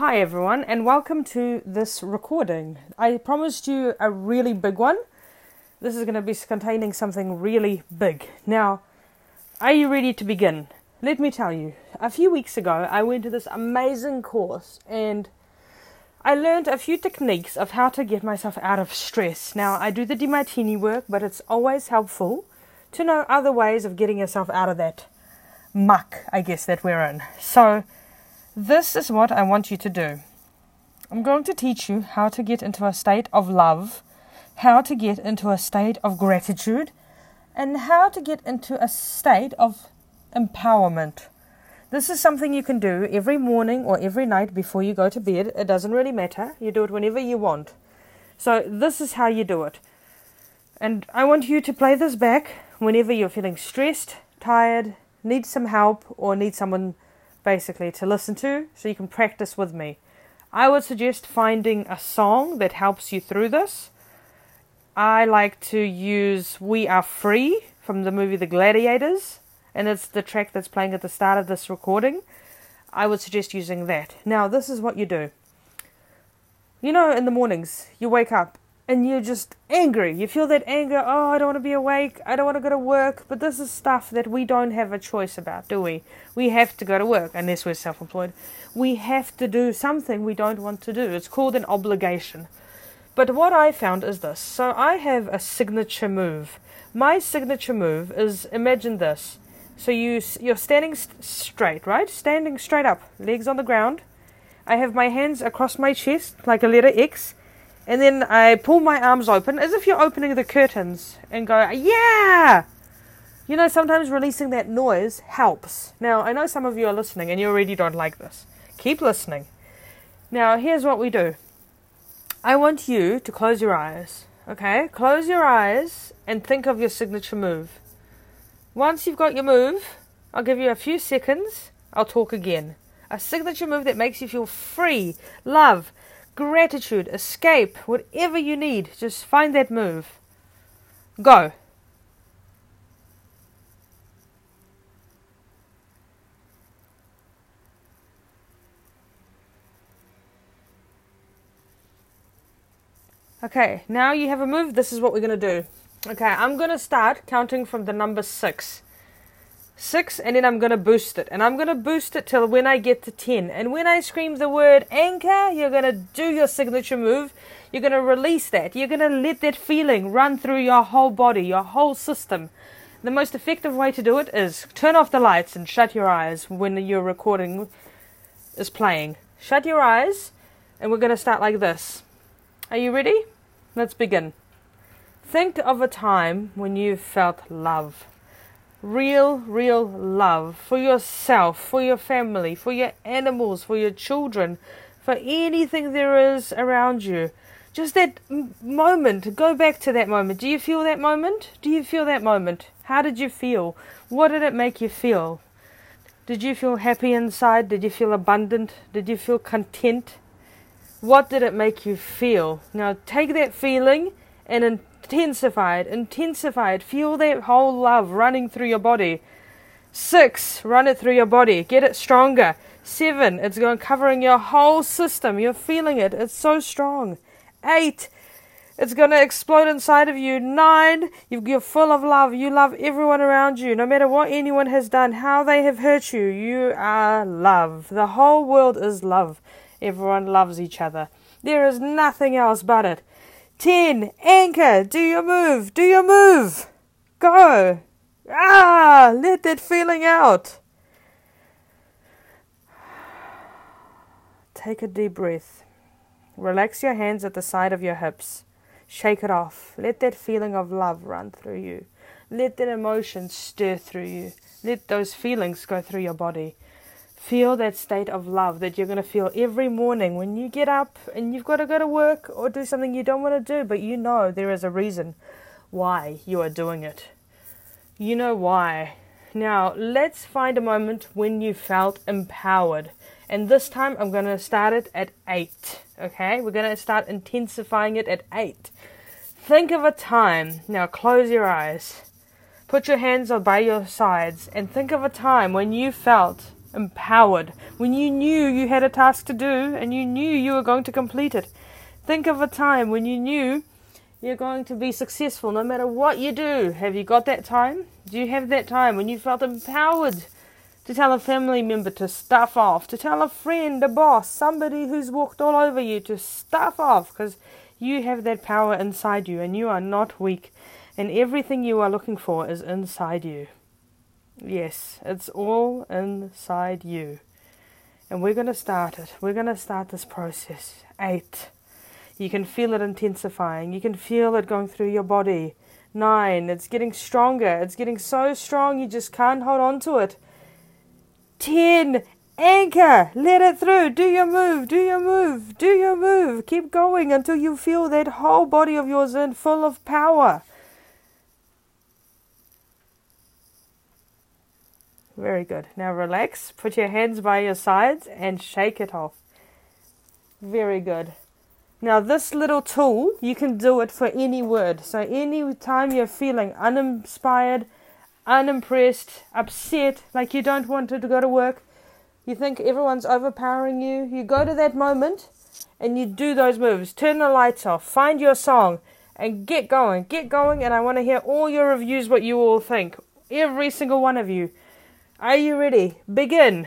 Hi, everyone, and welcome to this recording. I promised you a really big one. This is going to be containing something really big. Now, are you ready to begin? Let me tell you, a few weeks ago, I went to this amazing course and I learned a few techniques of how to get myself out of stress. Now, I do the Demartini work, but it's always helpful to know other ways of getting yourself out of that muck, I guess, that we're in. So, this is what I want you to do. I'm going to teach you how to get into a state of love, how to get into a state of gratitude, and how to get into a state of empowerment. This is something you can do every morning or every night before you go to bed. It doesn't really matter. You do it whenever you want. So, this is how you do it. And I want you to play this back whenever you're feeling stressed, tired, need some help, or need someone basically to listen to so you can practice with me. I would suggest finding a song that helps you through this. I like to use We Are Free from the movie The Gladiators, and it's the track that's playing at the start of this recording. I would suggest using that. Now, this is what you do. You know, in the mornings, you wake up and you're just angry. You feel that anger, oh, I don't want to be awake, I don't want to go to work. But this is stuff that we don't have a choice about, do we? We have to go to work unless we're self employed. We have to do something we don't want to do. It's called an obligation. But what I found is this so I have a signature move. My signature move is imagine this. So you, you're standing st- straight, right? Standing straight up, legs on the ground. I have my hands across my chest like a letter X and then I pull my arms open as if you're opening the curtains and go, yeah! You know, sometimes releasing that noise helps. Now, I know some of you are listening and you already don't like this. Keep listening. Now, here's what we do I want you to close your eyes. Okay? Close your eyes and think of your signature move. Once you've got your move, I'll give you a few seconds. I'll talk again. A signature move that makes you feel free, love, gratitude, escape, whatever you need, just find that move. Go. Okay, now you have a move. This is what we're going to do. Okay, I'm going to start counting from the number six six, and then I'm going to boost it. And I'm going to boost it till when I get to 10. And when I scream the word anchor, you're going to do your signature move. You're going to release that. You're going to let that feeling run through your whole body, your whole system. The most effective way to do it is turn off the lights and shut your eyes when your recording is playing. Shut your eyes, and we're going to start like this. Are you ready? Let's begin. Think of a time when you felt love real, real love for yourself, for your family, for your animals, for your children, for anything there is around you. Just that moment, go back to that moment. Do you feel that moment? Do you feel that moment? How did you feel? What did it make you feel? Did you feel happy inside? Did you feel abundant? Did you feel content? What did it make you feel? Now take that feeling and intensify it, intensify. Feel that whole love running through your body. Six, run it through your body. Get it stronger. Seven, it's going covering your whole system. You're feeling it. It's so strong. Eight, it's going to explode inside of you. Nine, you're full of love. You love everyone around you, no matter what anyone has done, how they have hurt you. You are love. The whole world is love. Everyone loves each other. There is nothing else but it. 10. Anchor. Do your move. Do your move. Go. Ah, let that feeling out. Take a deep breath. Relax your hands at the side of your hips. Shake it off. Let that feeling of love run through you. Let that emotion stir through you. Let those feelings go through your body. Feel that state of love that you're going to feel every morning when you get up and you've got to go to work or do something you don't want to do, but you know there is a reason why you are doing it. You know why. Now, let's find a moment when you felt empowered. And this time I'm going to start it at 8. Okay? We're going to start intensifying it at 8. Think of a time. Now, close your eyes. Put your hands by your sides and think of a time when you felt empowered, when you knew you had a task to do and you knew you were going to complete it. Think of a time when you knew you're going to be successful no matter what you do. Have you got that time? Do you have that time when you felt empowered to tell a family member to stuff off, to tell a friend, a boss, somebody who's walked all over you to stuff off because you have that power inside you and you are not weak and everything you are looking for is inside you. Yes, it's all inside you. And we're going to start it. We're going to start this process. Eight. You can feel it intensifying. You can feel it going through your body. Nine. It's getting stronger. It's getting so strong you just can't hold on to it. Ten. Anchor. Let it through. Do your move. Do your move. Do your move. Keep going until you feel that whole body of yours in full of power. Very good. Now relax. Put your hands by your sides and shake it off. Very good. Now, this little tool, you can do it for any word. So, any time you're feeling uninspired, unimpressed, upset, like you don't want to go to work, you think everyone's overpowering you, you go to that moment and you do those moves. Turn the lights off, find your song, and get going. Get going, and I want to hear all your reviews, what you all think. Every single one of you. Are you ready? Begin.